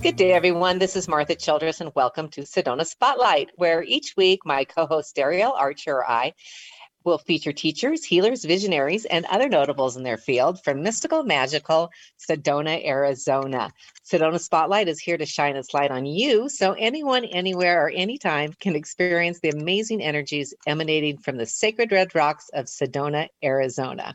Good day, everyone. This is Martha Childress, and welcome to Sedona Spotlight, where each week my co host Darielle Archer or I will feature teachers, healers, visionaries, and other notables in their field from mystical, magical Sedona, Arizona. Sedona Spotlight is here to shine its light on you so anyone, anywhere, or anytime can experience the amazing energies emanating from the sacred red rocks of Sedona, Arizona.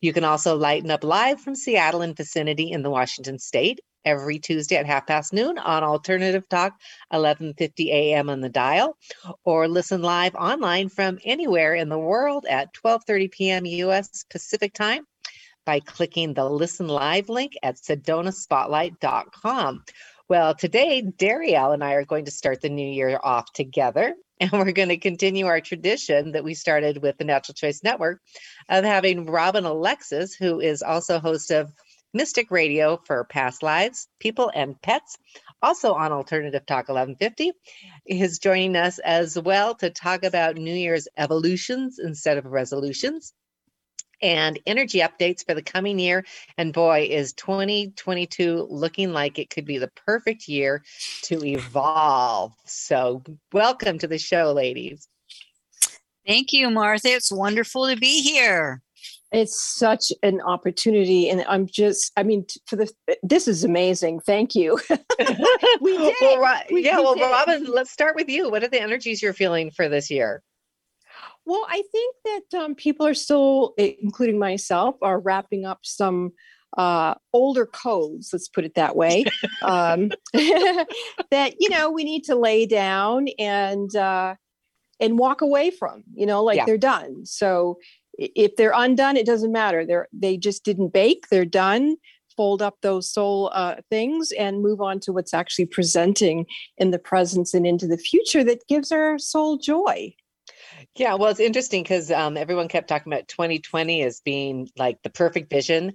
You can also lighten up live from Seattle and vicinity in the Washington state every Tuesday at half past noon on Alternative Talk, 11:50 a.m. on the dial, or listen live online from anywhere in the world at 12:30 p.m. U.S. Pacific Time by clicking the Listen Live link at sedonaspotlight.com. Well, today, Darielle and I are going to start the new year off together. And we're going to continue our tradition that we started with the Natural Choice Network of having Robin Alexis, who is also host of Mystic Radio for Past Lives, People and Pets, also on Alternative Talk 1150, is joining us as well to talk about New Year's evolutions instead of resolutions and energy updates for the coming year. And boy, is 2022 looking like it could be the perfect year to evolve. So, welcome to the show, ladies. Thank you, Martha. It's wonderful to be here it's such an opportunity and i'm just i mean for the this is amazing. Thank you. We did. Well, we, yeah we well did. robin let's start with you. What are the energies you're feeling for this year? Well i think that um, people are still including myself are wrapping up some uh, older codes let's put it that way. Um, that you know we need to lay down and uh, and walk away from you know like yeah. they're done. So if they're undone it doesn't matter. They're they just didn't bake they're done fold up those soul uh, things and move on to what's actually presenting in the presence and into the future that gives our soul joy. Yeah well it's interesting because um, everyone kept talking about 2020 as being like the perfect vision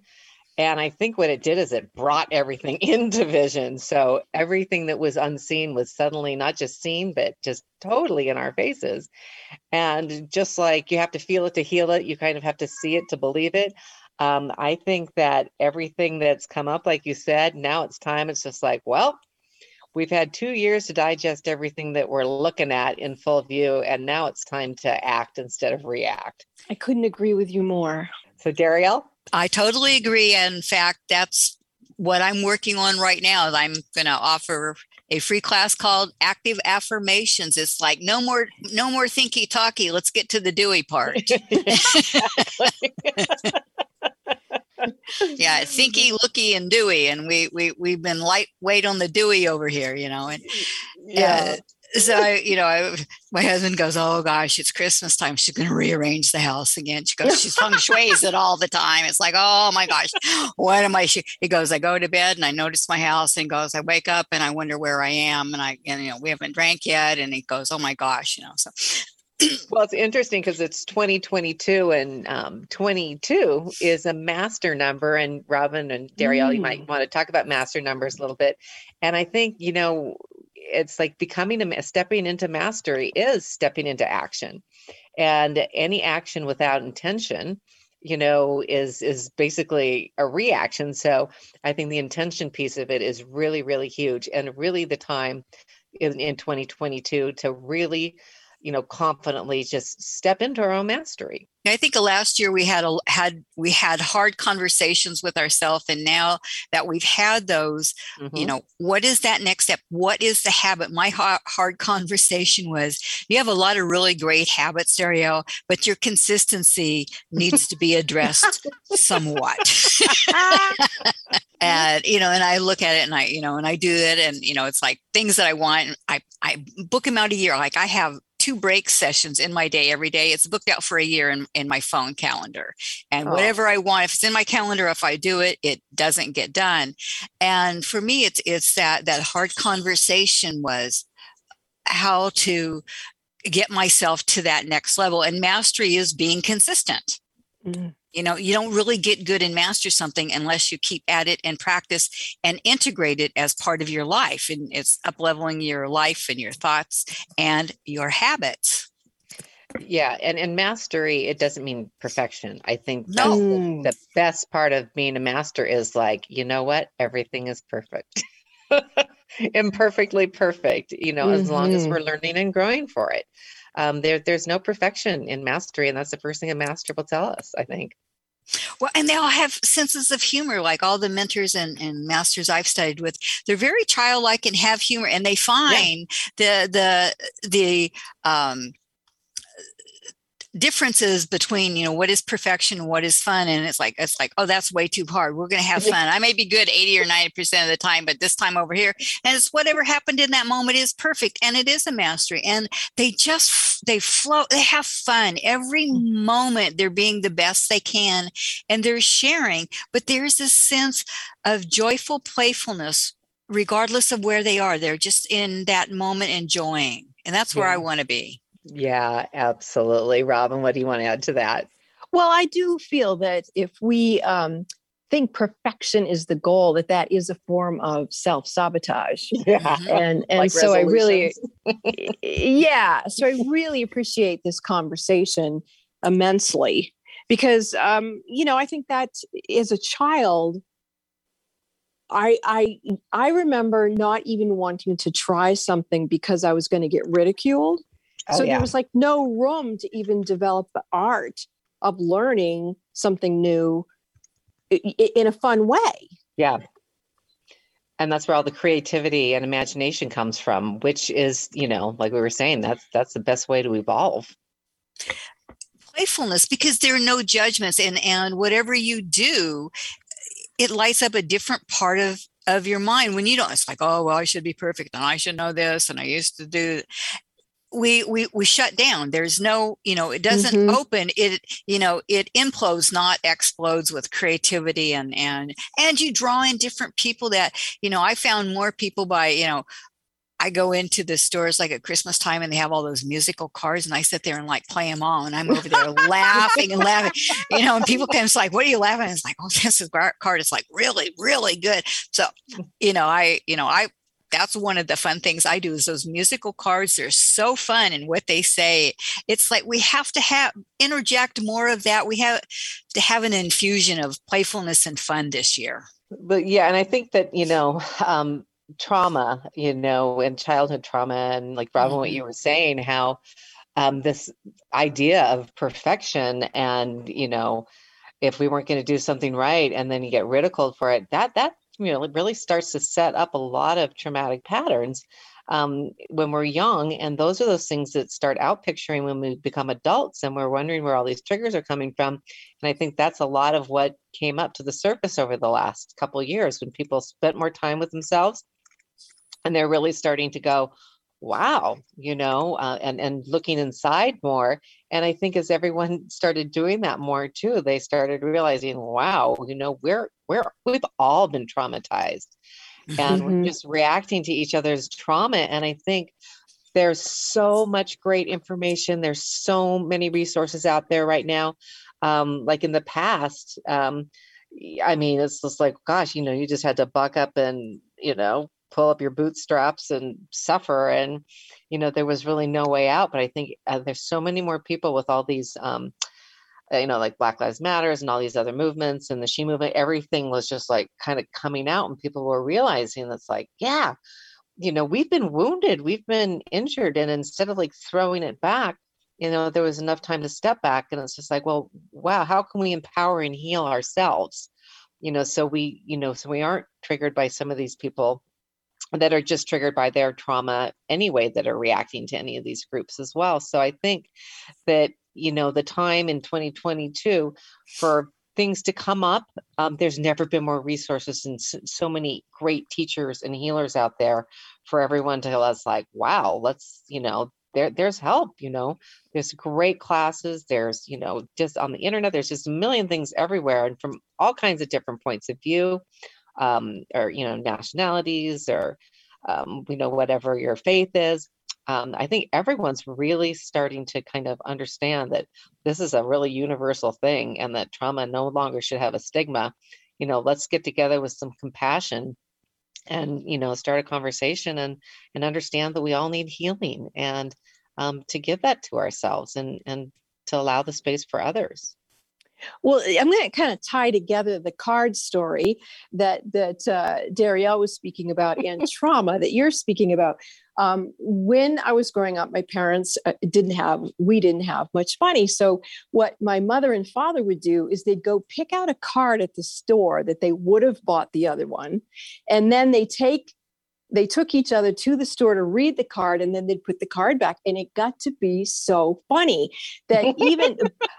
and I think what it did is it brought everything into vision. So everything that was unseen was suddenly not just seen, but just totally in our faces. And just like you have to feel it to heal it, you kind of have to see it to believe it. Um, I think that everything that's come up, like you said, now it's time. It's just like, well, we've had two years to digest everything that we're looking at in full view. And now it's time to act instead of react. I couldn't agree with you more. So, Darielle? I totally agree. And in fact, that's what I'm working on right now. I'm going to offer a free class called Active Affirmations. It's like no more, no more thinky talky. Let's get to the doy part. yeah, thinky, looky, and doy, and we we we've been lightweight on the doy over here, you know, and yeah. Uh, so I, you know, I, my husband goes, "Oh gosh, it's Christmas time. She's going to rearrange the house again." She goes, "She's feng shui's it all the time." It's like, "Oh my gosh, what am I?" He goes, "I go to bed and I notice my house." And goes, "I wake up and I wonder where I am." And I, and you know, we haven't drank yet. And he goes, "Oh my gosh," you know. So well, it's interesting because it's 2022 and um, 22 is a master number. And Robin and Darielle, mm. you might mm. want to talk about master numbers a little bit. And I think, you know, it's like becoming a stepping into mastery is stepping into action. And any action without intention you know is is basically a reaction. So i think the intention piece of it is really really huge. And really the time in, in 2022 to really you know confidently just step into our own mastery I think last year we had a, had we had hard conversations with ourselves, and now that we've had those, mm-hmm. you know, what is that next step? What is the habit? My hard conversation was: you have a lot of really great habits, Dario, but your consistency needs to be addressed somewhat. and you know, and I look at it, and I, you know, and I do it, and you know, it's like things that I want. I I book them out a year. Like I have two break sessions in my day every day. It's booked out for a year in, in my phone calendar. And oh. whatever I want, if it's in my calendar, if I do it, it doesn't get done. And for me, it's it's that that hard conversation was how to get myself to that next level. And mastery is being consistent. Mm-hmm. You know, you don't really get good and master something unless you keep at it and practice and integrate it as part of your life. And it's up leveling your life and your thoughts and your habits. Yeah, and and mastery it doesn't mean perfection. I think no. the, the best part of being a master is like, you know what? Everything is perfect. imperfectly perfect you know as long as Mhm. we're learning and growing for it um, there, there's no perfection in mastery and that's the first thing a master will tell us i think Well, and they all have senses of humor, like all the mentors and, and masters I've studied with. They're very childlike and have humor, and they find the the the um, differences between you know what is perfection and what is fun and it's like it's like oh that's way too hard. We're going to have fun. I may be good 80 or 90 percent of the time but this time over here and it's whatever happened in that moment is perfect and it is a mastery and they just they flow they have fun. Every mm. moment they're being the best they can and they're sharing but there's this sense of joyful playfulness regardless of where they are. They're just in that moment enjoying and that's where i want to be yeah absolutely robin what do you want to add to that Well, I do feel that if we um, think perfection is the goal, that that is a form of self sabotage. yeah Mhm. And and Like so I really, yeah. So I really appreciate this conversation immensely because um, you know I think that as a child, I I I remember not even wanting to try something because I was going to get ridiculed. Oh, so yeah. there was like no room to even develop the art of learning something new i- i- in a fun way. Yeah. And that's where all the creativity and imagination comes from, which is, you know, like we were saying, that's that's the best way to evolve. playfulness because there are no judgments and and whatever you do it lights up a different part of of your mind when you don't it's like oh well i should be perfect and i should know this and i used to do we we we shut down there's no you know it doesn't Mhm. open it you know it implodes not explodes with creativity and and and you draw in different people that you know i found more people by you know I go into the stores like at Christmas time and they have all those musical cards and I sit there and like play them all and I'm over there laughing and laughing, you know, and people come, it's like, what are you laughing? at? It's like, oh, this is card. It's like really, really good. So, you know, I, you know, I, that's one of the fun things I do is those musical cards. They're so fun and what they say. It's like we have to have interject more of that. We have to have an infusion of playfulness and fun this year. But yeah, and I think that, you know, um, trauma, you know, and childhood trauma, and like Robin, what Mhm. you were saying, how um, this idea of perfection and, you know, if we weren't going to do something right and then you get ridiculed for it, that, that, you know, it really starts to set up a lot of traumatic patterns um, when we're young. And those are those things that start out picturing when we become adults and we're wondering where all these triggers are coming from. And I think that's a lot of what came up to the surface over the last couple years when people spent more time with themselves and they're really starting to go, wow, you know, uh, and and looking inside more. And I think as everyone started doing that more too, they started realizing, wow, you know, we're we're we've all been traumatized and we're Mhm. just reacting to each other's trauma. And I think there's so much great information. There's so many resources out there right now. Um, like in the past, um, I mean, it's just like, gosh, you know, you just had to buck up and, you know, pull up your bootstraps and suffer. And, you know, there was really no way out. But I think uh, there's so many more people with all these, um, uh, you know, like Black Lives Matters and all these other movements and the She movement, everything was just like kind of coming out and people were realizing that's like, yeah, you know, we've been wounded, we've been injured. And instead of like throwing it back, you know, there was enough time to step back. And it's just like, well, wow, how can we empower and heal ourselves? You know, so we, you know, so we aren't triggered by some of these people that are just triggered by their trauma anyway that are reacting to any of these groups as well. So I think that, you know, the time in 2022 for things to come up, um, there's never been more resources and so, so many great teachers and healers out there for everyone to tell us like, wow, let's, you know, there, there's help, you know, there's great classes. There's, you know, just on the internet, there's just a million things everywhere and from all kinds of different points of view um, or, you know, nationalities or, um, you know, whatever your faith is. Um, I think everyone's really starting to kind of understand that this is a really universal thing and that trauma no longer should have a stigma. You know, let's get together with some compassion and you know start a conversation and and understand that we all need healing and um, to give that to ourselves and and to allow the space for others Well, I'm going to kind of tie together the card story that that uh, Darielle was speaking about and trauma that you're speaking about. Um, when I was growing up, my parents uh, didn't have, we didn't have much money. So, what my mother and father would do is they'd go pick out a card at the store that they would have bought the other one. And then they take they took each other to the store to read the card and then they'd put the card back and it got to be so funny that even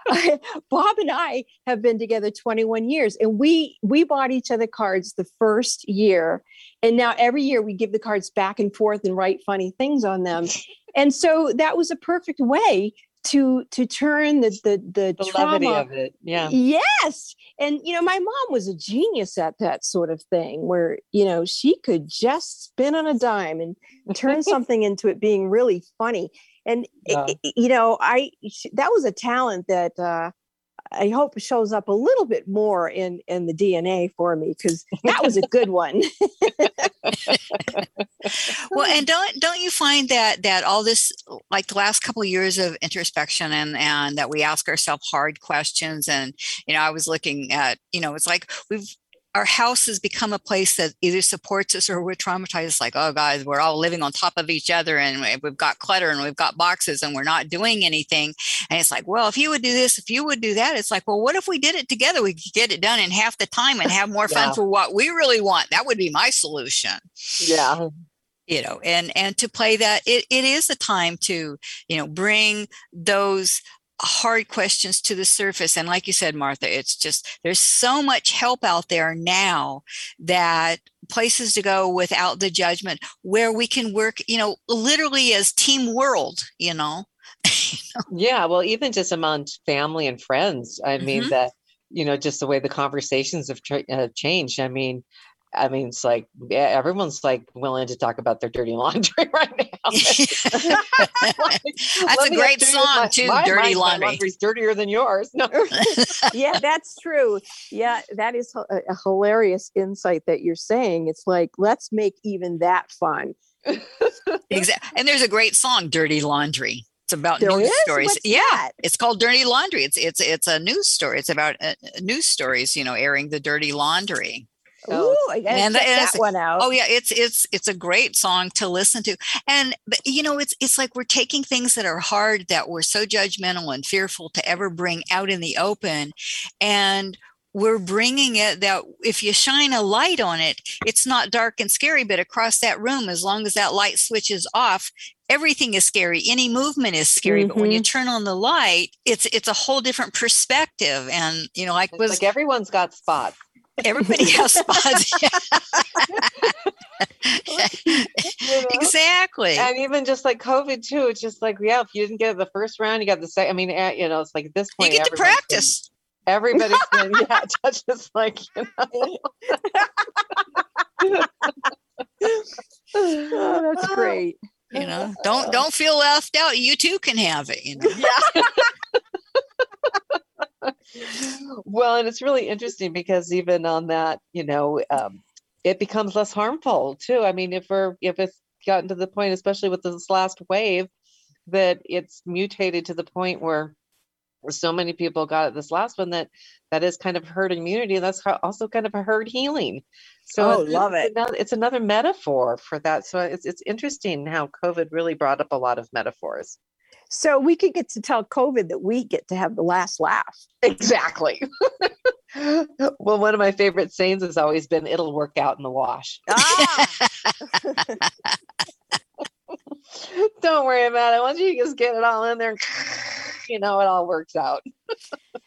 bob and i have been together 21 years and we we bought each other cards the first year and now every year we give the cards back and forth and write funny things on them. And so that was a perfect way to to turn the the the, The trauma levity of it. Yeah. Yes. And, you know, my mom was a genius at that sort of thing where, you know, she could just spin on a dime and turn something into it being really funny. And, Yeah. you know, I, that was a talent that, uh, I hope shows up a little bit more in in the DNA for me because that was a good one. well and don't don't you find that that all this like the last couple of years of introspection and and that we ask ourselves hard questions and you know i was looking at you know it's like we've our house has become a place that either supports us or we're traumatized it's like oh guys we're all living on top of each other and we- we've got clutter and we've got boxes and we're not doing anything and it's like well if you would do this if you would do that it's like well what if we did it together we could get it done in half the time and have more fun Yeah. for what we really want that would be my solution Yeah. you know and and to play that it, it is a time to you know bring those hard questions to the surface and like you said martha it's just there's so much help out there now that places to go without the judgment where we can work you know literally as team world you know Yeah. Well, even just among family and friends, I mean, Mhm. that, you know, just the way the conversations have tra- uh, changed. I mean, I mean, it's like yeah, everyone's like willing to talk about their dirty laundry right now. that's a great song my- too my- dirty my- my laundry laundry's dirtier than yours. No. yeah, that's true. Yeah, that is a, a hilarious insight that you're saying. It's like let's make even that fun. exactly and there's a great song dirty laundry it's about There news is? stories What's yeah that? it's called dirty laundry it's it's it's a news story it's about uh, uh, news stories you know airing the dirty laundry Oh, Ooh, I gotta and check that one out. oh yeah it's it's it's a great song to listen to and but, you know it's it's like we're taking things that are hard that we're so judgmental and fearful to ever bring out in the open and we're bringing it that if you shine a light on it it's not dark and scary but across that room as long as that light switches off everything is scary any movement is scary but when you mm-hmm. turn on the light it's it's a whole different perspective and you know like was like everyone's got spots. Everybody has spots You know? exactly And even just like COVID too, it's just like, yeah, if you didn't get it the first round, you got the second. I mean, eh, you know, it's like at this you get to everyone's been- practice Everybody's been, yeah, touch just like, you Oh, know. that's great. you know don't don't feel left out you too can have it you know well, and it's really interesting because even on that, you know, um, it becomes less harmful too. I mean, if we're if it's gotten to the point, especially with this last wave, that it's mutated to the point where so many people got it this last one that that is kind of herd immunity. That's also kind of a herd healing. So Oh, it's, love it's it. Another, it's another metaphor for that. So it's it's interesting how COVID really brought up a lot of metaphors. So we could get to tell COVID that we get to have the last laugh. Exactly. well, one of my favorite sayings has always been, "It'll work out in the wash." Ah, Don't worry about it. Once you just get it all in there, you know, it all works out.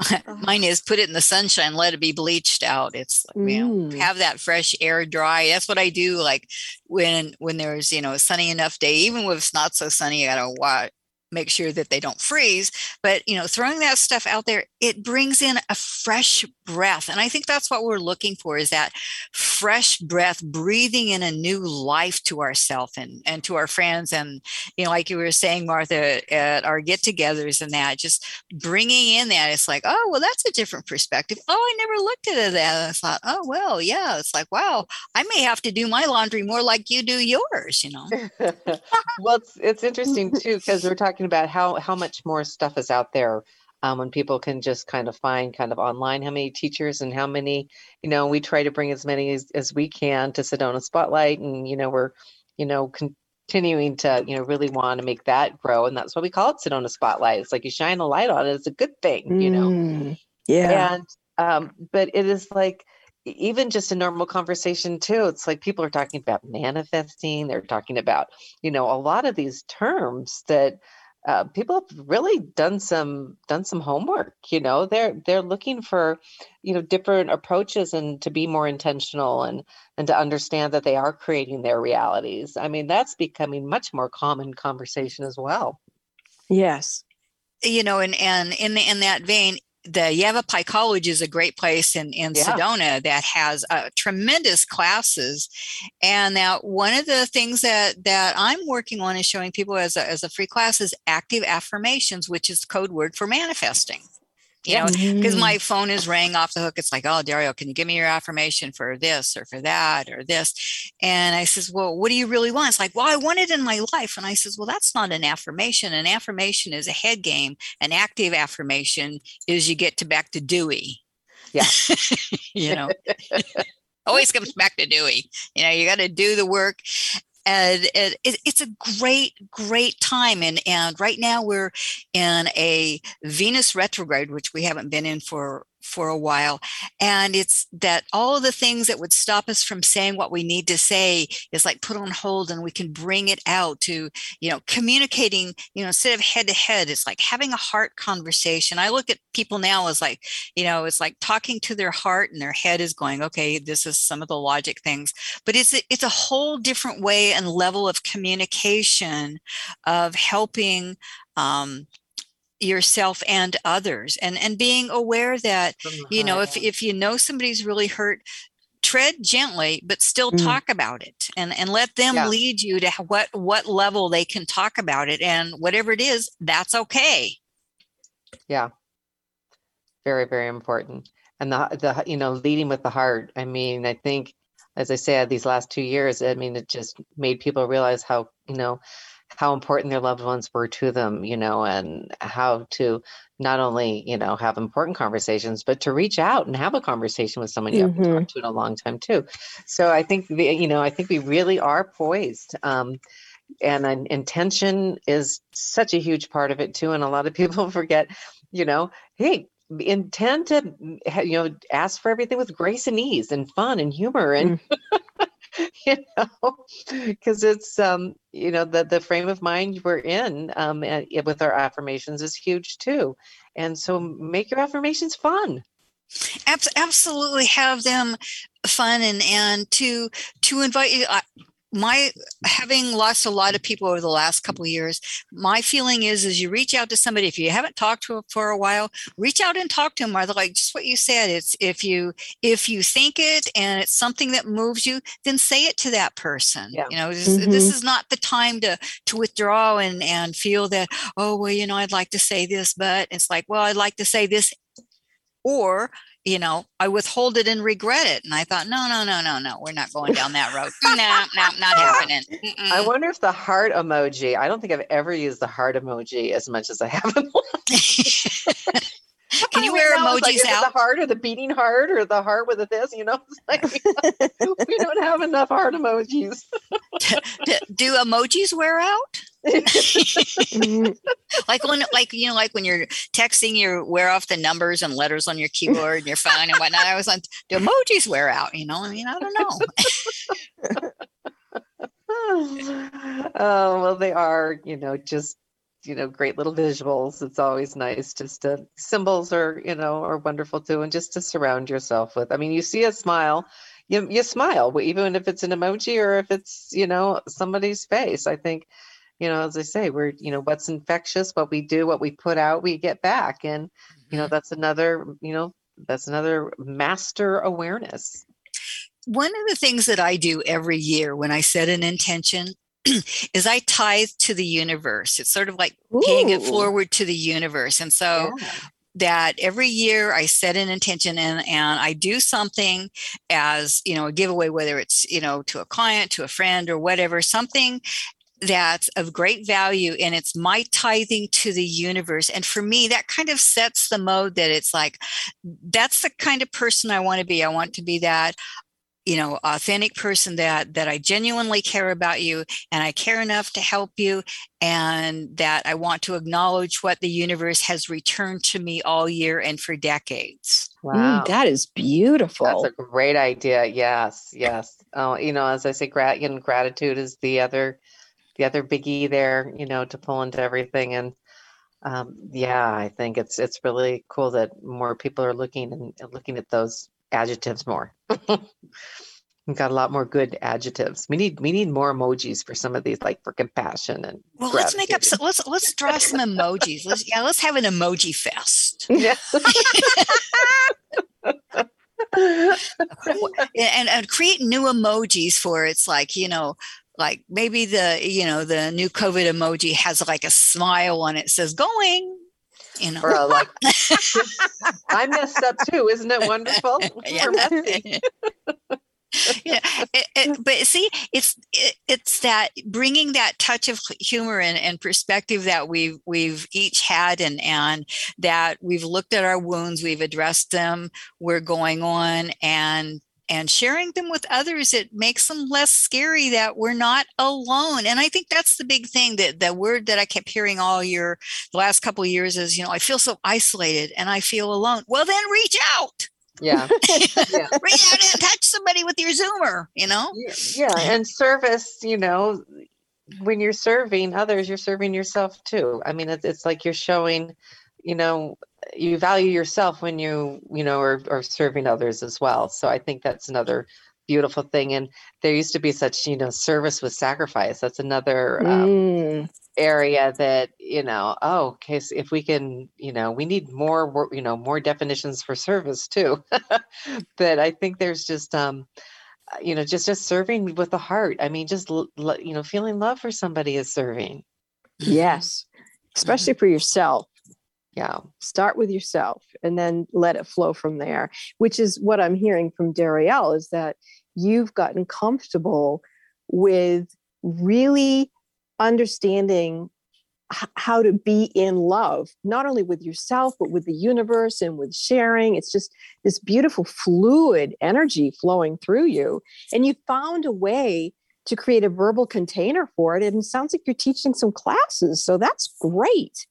mine is put it in the sunshine let it be bleached out. It's you know Mm. have that fresh air dry. That's what i do like when when there's you know a sunny enough day even when it's not so sunny i gotta wa- make sure that they don't freeze but you know throwing that stuff out there it brings in a fresh breath and i think that's what we're looking for is that fresh breath breathing in a new life to ourselves and and to our friends and you know like you were saying martha at our get-togethers and that just bringing in that it's like oh well that's a different perspective. Oh i never looked at it that i thought oh well yeah it's like wow i may have to do my laundry more like you do yours you know? Well, it's it's interesting too because we're talking about how how much more stuff is out there um, when people can just kind of find kind of online how many teachers and how many, you know, we try to bring as many as, as we can to Sedona Spotlight. And, you know, we're, you know, continuing to, you know, really want to make that grow. And that's why we call it Sedona Spotlight. It's like you shine a light on it. It's a good thing, you know? Mm, yeah. And, um, but it is like, even just a normal conversation too it's like people are talking about manifesting they're talking about you know a lot of these terms that uh, people have really done some done some homework you know? They're they're looking for you know different approaches and to be more intentional and and to understand that they are creating their realities. I mean that's becoming much more common conversation as well. Yes. You know and and in the, in that vein the Yavapai College is a great place in, in yeah. Sedona that has uh, tremendous classes. And now one of the things that, that I'm working on is showing people as a, as a free class is active affirmations, which is code word for manifesting you know, because my mm. phone is ringing off the hook. It's like, oh, Dario, can you give me your affirmation for this or for that or this? And I says, well, what do you really want? It's like, well, I want it in my life. And I says, well, that's not an affirmation. An affirmation is a head game. An active affirmation is you get to back to Dewey. Yeah. you know, always comes back to Dewey. You know, you got to do the work and it, it's a great great time and and right now we're in a venus retrograde which we haven't been in for for a while. And it's that all the things that would stop us from saying what we need to say is like put on hold and we can bring it out to, you know, communicating, you know, instead of head to head, it's like having a heart conversation. I look at people now as like, you know, it's like talking to their heart and their head is going, okay, this is some of the logic things, but it's, a, it's a whole different way and level of communication of helping um, yourself and others and and being aware that you know if if you know somebody's really hurt tread gently but still mm. talk about it and and let them yeah. lead you to what what level they can talk about it and whatever it is that's okay yeah very very important and the the you know leading with the heart i mean i think as i said these last two years i mean it just made people realize how you know how important their loved ones were to them, you know, and how to not only, you know, have important conversations, but to reach out and have a conversation with someone you mm-hmm. haven't talked to in a long time too. So I think, the, you know, I think we really are poised. Um, and an intention is such a huge part of it too. And a lot of people forget, you know, hey, intend to, you know, ask for everything with grace and ease and fun and humor and. Mm. you know? Because it's um you know the the frame of mind we're in um and, with our affirmations is huge too. And so make your affirmations fun. Absolutely have them fun and and to to invite you my having lost a lot of people over the last couple of years my feeling is is you reach out to somebody if you haven't talked to them for a while reach out and talk to them or like just what you said it's if you if you think it and it's something that moves you then say it to that person yeah. you know this, mm-hmm. this is not the time to to withdraw and and feel that oh well you know i'd like to say this but it's like well i'd like to say this or you know, I withhold it and regret it. And I thought, no, no, no, no, no, we're not going down that road. no, no, not happening. Mm-mm. I wonder if the heart emoji, I don't think I've ever used the heart emoji as much as I have Can you wear emojis like, out? the heart or the beating heart or the heart with a this? You know, like, we don't have enough heart emojis. Do emojis wear out? like when like you know like when you're texting you wear off the numbers and letters on your keyboard and your phone and whatnot i was like do emojis wear out you know i mean i don't know oh well they are you know just you know great little visuals it's always nice just to symbols are you know are wonderful too and just to surround yourself with i mean you see a smile you, you smile even if it's an emoji or if it's you know somebody's face i think you know, as I say, we're, you know, what's infectious, what we do, what we put out, we get back. And, you know, mm-hmm. that's another, you know, that's another master awareness. One of the things that I do every year when I set an intention is I tithe to the universe. It's sort of like Ooh. paying it forward to the universe. And so yeah. that every year I set an intention and, and I do something as, you know, a giveaway, whether it's, you know, to a client, to a friend or whatever, something that's of great value and it's my tithing to the universe and for me that kind of sets the mode that it's like that's the kind of person i want to be i want to be that you know authentic person that that i genuinely care about you and i care enough to help you and that i want to acknowledge what the universe has returned to me all year and for decades. Wow. mm, that is beautiful. That's a great idea. Yes yes. Oh you know as i say grat- gratitude is the other the other biggie there, you know, to pull into everything. And um, yeah, I think it's it's really cool that more people are looking and looking at those adjectives more. We've got a lot more good adjectives. We need we need more emojis for some of these, like for compassion and. Well, let's make up. So, let's let's draw some emojis. Let's yeah, let's have an emoji fest. Yeah. and, and create new emojis for it's like you know like maybe the you know the new covid emoji has like a smile on it says going you know. Or like i messed up too isn't it wonderful? Yeah. yeah it, it, but see it's it, it's that bringing that touch of humor and, and perspective that we've we've each had and and that we've looked at our wounds we've addressed them we're going on and and sharing them with others it makes them less scary that we're not alone. And i think that's the big thing that the word that i kept hearing all year the last couple of years is you know i feel so isolated and i feel alone. Well then reach out. Yeah, yeah. reach out and touch somebody with your zoomer you know? Yeah and service you know when you're serving others you're serving yourself too. I mean it's, it's like you're showing you know you value yourself when you you know are, are serving others as well. So i think that's another beautiful thing. And there used to be such you know service with sacrifice. That's another um, mm. area that you know oh okay so if we can you know we need more you know more definitions for service too. But i think there's just um uh, you know just just serving with the heart. I mean just you know feeling love for somebody is serving. Yes. Especially for yourself yeah start with yourself and then let it flow from there which is what i'm hearing from darielle is that you've gotten comfortable with really understanding h- how to be in love not only with yourself but with the universe and with sharing. It's just this beautiful fluid energy flowing through you and you found a way to create a verbal container for it and it sounds like you're teaching some classes so that's great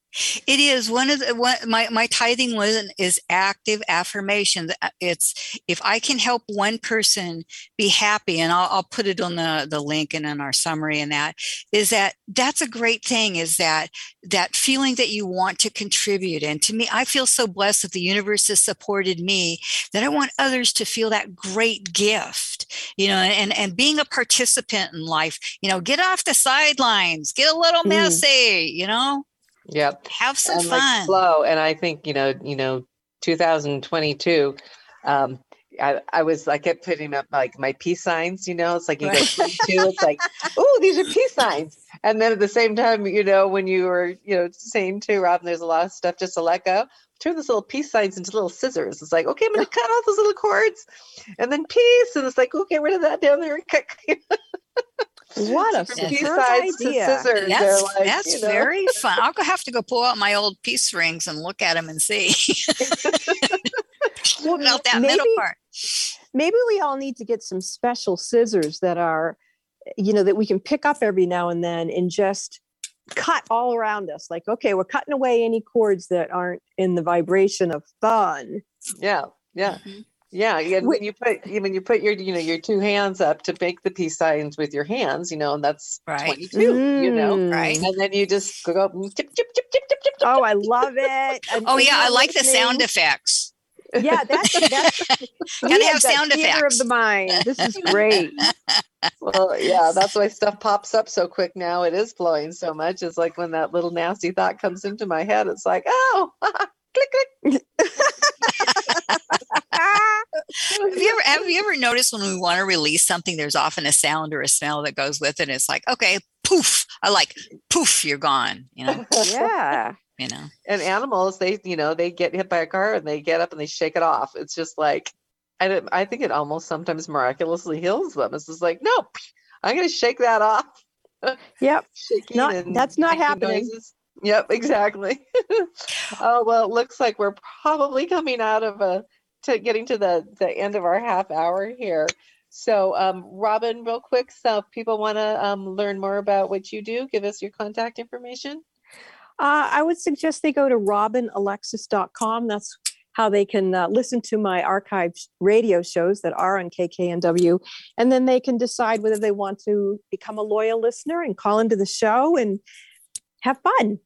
it is one of the one, my my tithing was is active affirmation. Uh, it's if I can help one person be happy, and I'll, I'll put it on the the link and in our summary. And that is that that's a great thing. Is that that feeling that you want to contribute? And to me, I feel so blessed that the universe has supported me that I want others to feel that great gift. You know, and and being a participant in life. You know, get off the sidelines, get a little mm. messy. You know Yep. Have some and fun. Like flow. And I think, you know, you know, 2022, um, I, I was I kept putting up like my peace signs, you know, it's like you go two, it's like, oh, these are peace signs. And then at the same time, you know, when you were, you know, saying too, Robin, there's a lot of stuff just to let go. Turn those little peace signs into little scissors. It's like, okay, I'm gonna cut off those little cords and then peace. And it's like, okay, rid of that down there. What a superb idea! That's, like, that's you know? very fun. I'll have to go pull out my old peace rings and look at them and see. well, that maybe, middle part. Maybe we all need to get some special scissors that are, you know, that we can pick up every now and then and just cut all around us. Like, okay, we're cutting away any cords that aren't in the vibration of fun. Yeah, yeah. Mm-hmm. Yeah, yeah. When you put when you put your you know your two hands up to make the peace signs with your hands, you know, and that's right. twenty two. Mm, you know, right? And then you just go tip, tip, tip. Oh, I love it. And oh yeah, I like the sound effects. Yeah, that's that's gotta have sound effects of the mind. This is great. well, yeah, that's why stuff pops up so quick now. It is flowing so much. It's like when that little nasty thought comes into my head, it's like, oh, click, click have you ever have you ever noticed when we want to release something, there's often a sound or a smell that goes with it. It's like, okay, poof. I like poof, you're gone. You know? Yeah. you know. And animals, they, you know, they get hit by a car and they get up and they shake it off. It's just like I, I think it almost sometimes miraculously heals them. It's just like, nope, I'm going to shake that off. Yep. shaking Not- and that's not happening. noises. Yep, exactly. oh well, it looks like we're probably coming out of a to getting to the the end of our half hour here. So, um, Robin, real quick, so if people want to um, learn more about what you do, give us your contact information. Uh, I would suggest they go to robinalexis.com. That's how they can uh, listen to my archived radio shows that are on KKNW. And then they can decide whether they want to become a loyal listener and call into the show and have fun.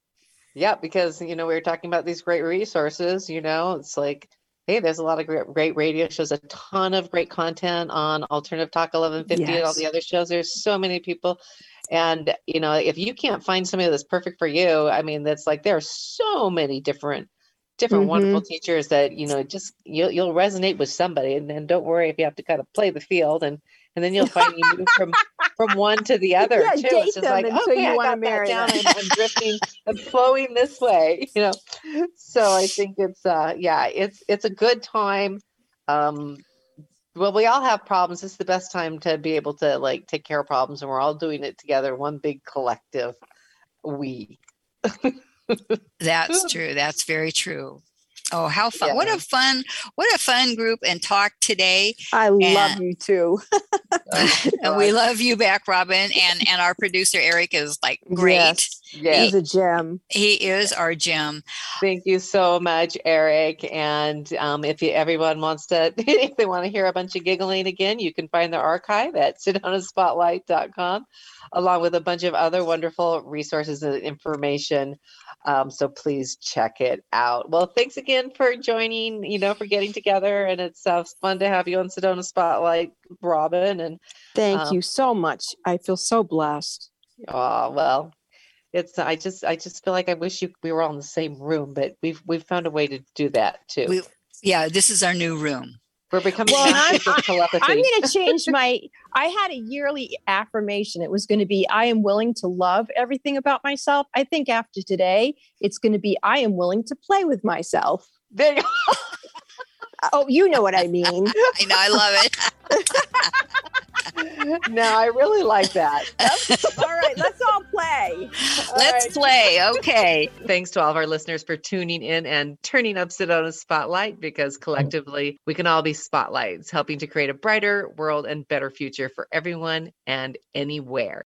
Yeah, because you know we were talking about these great resources. You know, it's like, hey, there's a lot of great, great radio shows, a ton of great content on Alternative Talk 1150 and all the other shows. There's so many people, and you know, if you can't find somebody that's perfect for you, I mean, that's like there are so many different, different mm-hmm. wonderful teachers that you know just you'll you'll resonate with somebody, and, and don't worry if you have to kind of play the field and. And then you'll find you move from from one to the other Yeah, too. date It's just like, until okay, you I wanna that marry down. them. I'm, I'm drifting, I'm flowing this way, you know. So I think it's uh yeah, it's it's a good time. Um well, we all have problems. It's the best time to be able to like take care of problems and we're all doing it together, one big collective we. That's true. That's very true. Oh, how fun. What a fun, what a fun group and talk today. I love you too. And we love you back, Robin. And and our producer Eric is like great. Yes, Yes. He's a gem. He is our gem. Thank you so much, Eric. And um, if you, everyone wants to, if they want to hear a bunch of giggling again, you can find the archive at sedonaspotlight.com, along with a bunch of other wonderful resources and information. Um, so please check it out. Well, thanks again for joining, you know, for getting together. And it's uh, fun to have you on Sedona Spotlight, Robin. And Thank Um, you so much. I feel so blessed. oh, well. It's I just I just feel like I wish you we were all in the same room, but we've we've found a way to do that too. We- Yeah, this is our new room. We're becoming Well, I'm- telepathy. I'm going to change my. I had a yearly affirmation. It was going to be I am willing to love everything about myself. I think after today, it's going to be I am willing to play with myself. There you Oh, you know what I mean. I know, I love it. No, I really like that. all right, let's all play. Let's right. play. Okay. Thanks to all of our listeners for tuning in and turning up Sedona's spotlight because collectively we can all be spotlights, helping to create a brighter world and better future for everyone and anywhere.